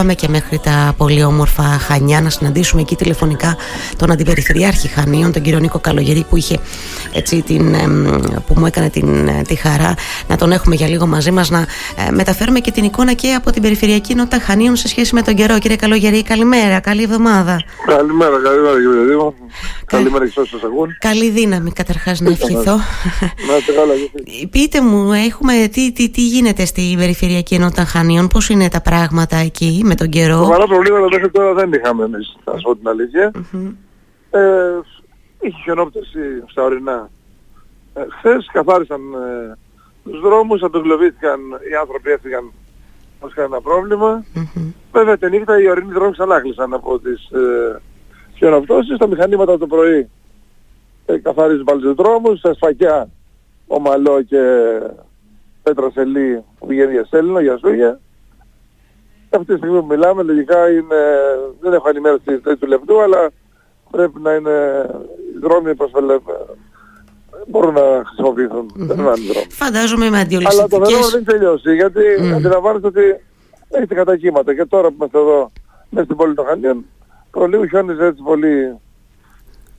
πάμε και μέχρι τα πολύ όμορφα Χανιά να συναντήσουμε εκεί τηλεφωνικά τον Αντιπεριφερειάρχη Χανίων, τον κύριο Νίκο Καλογερή που, είχε, έτσι, την, που μου έκανε την, τη χαρά να τον έχουμε για λίγο μαζί μας να ε, μεταφέρουμε και την εικόνα και από την Περιφερειακή Νότα Χανίων σε σχέση με τον καιρό. Κύριε Καλογερή, καλημέρα, καλή εβδομάδα. Καλημέρα, καλημέρα κύριε Δήμο. Καλημέρα και όσους σας ακούν. Καλή δύναμη καταρχάς να ευχηθώ. Να είστε καλά. Πείτε μου, έχουμε, τι, τι, τι γίνεται στην Περιφερειακή Ενότητα Χανίων, πώς είναι τα πράγματα εκεί με τον καιρό; Σοβαρά προβλήματα μέχρι τώρα δεν είχαμε εμείς, θα σας πω την αλήθεια. Μμμ. Ε, είχε χιονόπτωση στα ορεινά. Ε, χθες καθάρισαν ε, τους δρόμους, απεγκλωβίστηκαν οι άνθρωποι έφυγαν χωρίς κανένα πρόβλημα. Μμμ. Βέβαια τη νύχτα οι ορεινοί δρόμοι ξανάκλεισαν από τις ε, χιονοπτώσεις. Τα μηχανήματα το πρωί ε, καθαρίζουν πάλι τους δρόμους. Στα σφακιά Ομαλό και Πέτρα Σελή που πηγαίνει για Σέλινο, για Σούγια. Αυτή τη στιγμή που μιλάμε λογικά είναι, δεν έχω ενημέρωση της τρίτου λεπτού αλλά πρέπει να είναι οι δρόμοι προσφελε... μπορούν να χρησιμοποιηθούν. Δεν είναι άλλοι δρόμοι. Φαντάζομαι με Αλλά το αντιολυσθητικές... νερό δεν τελειώσει γιατί Μμμ. αντιλαμβάνεστε ότι έχετε κατακύματα και τώρα που είμαστε εδώ μέσα στην πόλη των Χανίων προλίγου χιόνιζε έτσι πολύ,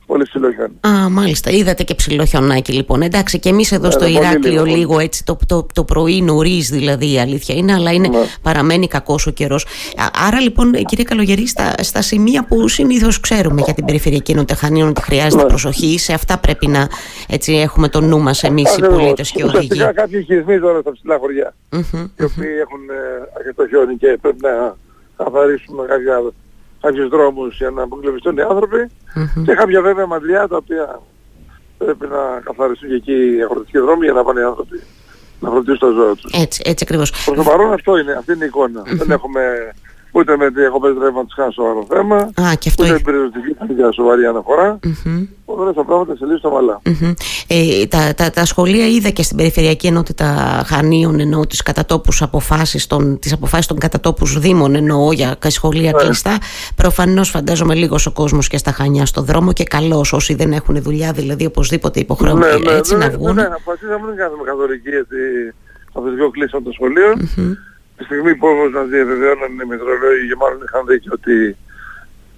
πολύ ψηλό χιόνι. Α, μάλιστα. Είδατε και ψηλό χιονάκι λοιπόν. Εντάξει, και εμείς εδώ Ναι, στο ναι, πολύ Ηράκλειο λίγο, πολύ. λίγο έτσι το, το, το πρωί νωρίς δηλαδή η αλήθεια είναι, αλλά είναι, Ναι. παραμένει κακός ο καιρός. Άρα λοιπόν, ε, κύριε Καλογερή, στα, στα σημεία που συνήθως ξέρουμε για την περιφερειακή ενότητα Χανίων ότι χρειάζεται Ναι. προσοχή, σε αυτά πρέπει να έτσι, έχουμε το νου μας εμείς οι Ακριβώς. πολίτες και οδηγοί. Ουσιαστικά κάποιοι οικισμοί τώρα στα ψηλά χωριά Μμμ. οι οποίοι έχουν ε, αρκετό χιόνι και πρέπει να καθαρίσουμε κάποια, κάποιους δρόμους για να αποκλειστούν οι άνθρωποι Μμμ. και κάποια βέβαια μαντλιά τα οποία πρέπει να καθαριστούν και εκεί οι αγροτικοί δρόμοι για να πάνε οι άνθρωποι να φροντίσουν τα ζώα τους. Έτσι, έτσι ακριβώς. Προς το παρόν αυτό είναι, αυτή είναι η εικόνα. Δεν έχουμε ούτε με διακοπές ρεύματος κανένα σοβαρό θέμα, Α, και αυτό. ούτε με περιοριστική για σοβαρή αναφορά. Μμμ. Όλα τα πράγματα σε λύσουν ομαλά. Μμμ. Ε, τα, τα, τα σχολεία είδα και στην Περιφερειακή Ενότητα Χανίων εννοώ τις κατατόπους αποφάσεις των, τις αποφάσεις των κατατόπους δήμων εννοώ για κα- σχολεία Ναι. κλειστά προφανώς φαντάζομαι λίγος ο κόσμος και στα Χανιά στο δρόμο και καλός όσοι δεν έχουν δουλειά δηλαδή οπωσδήποτε υποχρεώνται έτσι ναι, να ναι, βγουν Ναι, αποφασίσαμε να κάνουμε καθορική γιατί από τις δύο κλείσαν των σχολείων. Μμμ. Τη στιγμή που όμως μας διαβεβαιώναν οι μετρολόγοι και μάλλον είχαν δίκιο ότι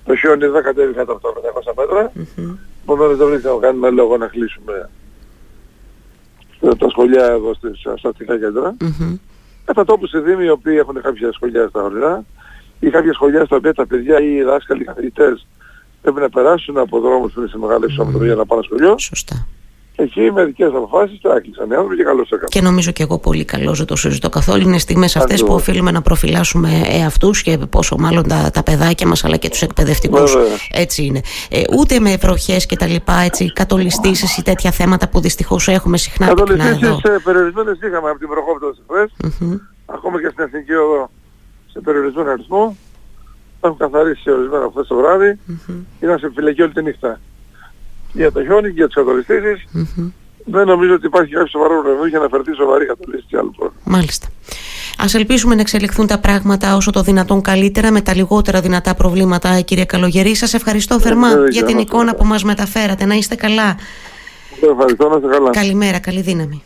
το χιόνι δεν κατέβει κάτω από τα 500 μέτρα. Μμμ. Επομένως δεν βρίσκαμε κανένα λόγο να κλείσουμε στα- τα σχολεία εδώ στις, στα αστικά κέντρα. Μμμ. Κατά τόπους οι δήμοι οι οποίοι έχουν κάποια σχολεία στα ορεινά ή κάποια σχολεία στα οποία τα παιδιά ή οι δάσκαλοι οι καθηγητές πρέπει να περάσουν από δρόμους που είναι σε μεγάλο εξώμετρο για να πάνε σχολείο. Σωστά. Εκεί με δικές αποφάσεις τα έκλεισαν οι άνθρωποι και καλώς έκαναν. Και νομίζω και εγώ πολύ καλό, δεν το συζητώ καθόλου. Είναι στιγμές αυτές που Ακριβώς. οφείλουμε να προφυλάσσουμε εαυτού και πόσο μάλλον τα, τα παιδάκια μας αλλά και τους εκπαιδευτικούς. Βέβαια. Έτσι είναι. Ε, ούτε με βροχές και τα λοιπά, έτσι, κατολιστήσεις ή τέτοια θέματα που δυστυχώς έχουμε συχνά πυκνά εδώ. Κατολιστήσεις ε, περιορισμένες είχαμε από την προχώπτωση χθες. Μμμ. ακόμα και στην Εθνική Οδό σε περιορισμένο αριθμό. Έχουν καθαρίσει ορισμένα χθες το βράδυ. Μμμ. Ήταν σε φυλακή όλη τη νύχτα. Για το χιόνι και για τις κατολιστήσεις. Μμμ. Δεν νομίζω ότι υπάρχει κάποιος σοβαρός πρόβλημα για να φερθεί σοβαρή κατολίστη άλλο πρόβλημα. Μάλιστα. Α ελπίσουμε να εξελιχθούν τα πράγματα όσο το δυνατόν καλύτερα με τα λιγότερα δυνατά προβλήματα, κύριε Καλογερή. Σας ευχαριστώ θερμά βέβαια, για την να εικόνα είστε που μας μεταφέρατε. Να είστε καλά. Ευχαριστώ, να είστε καλά. Καλημέρα, καλή δύναμη.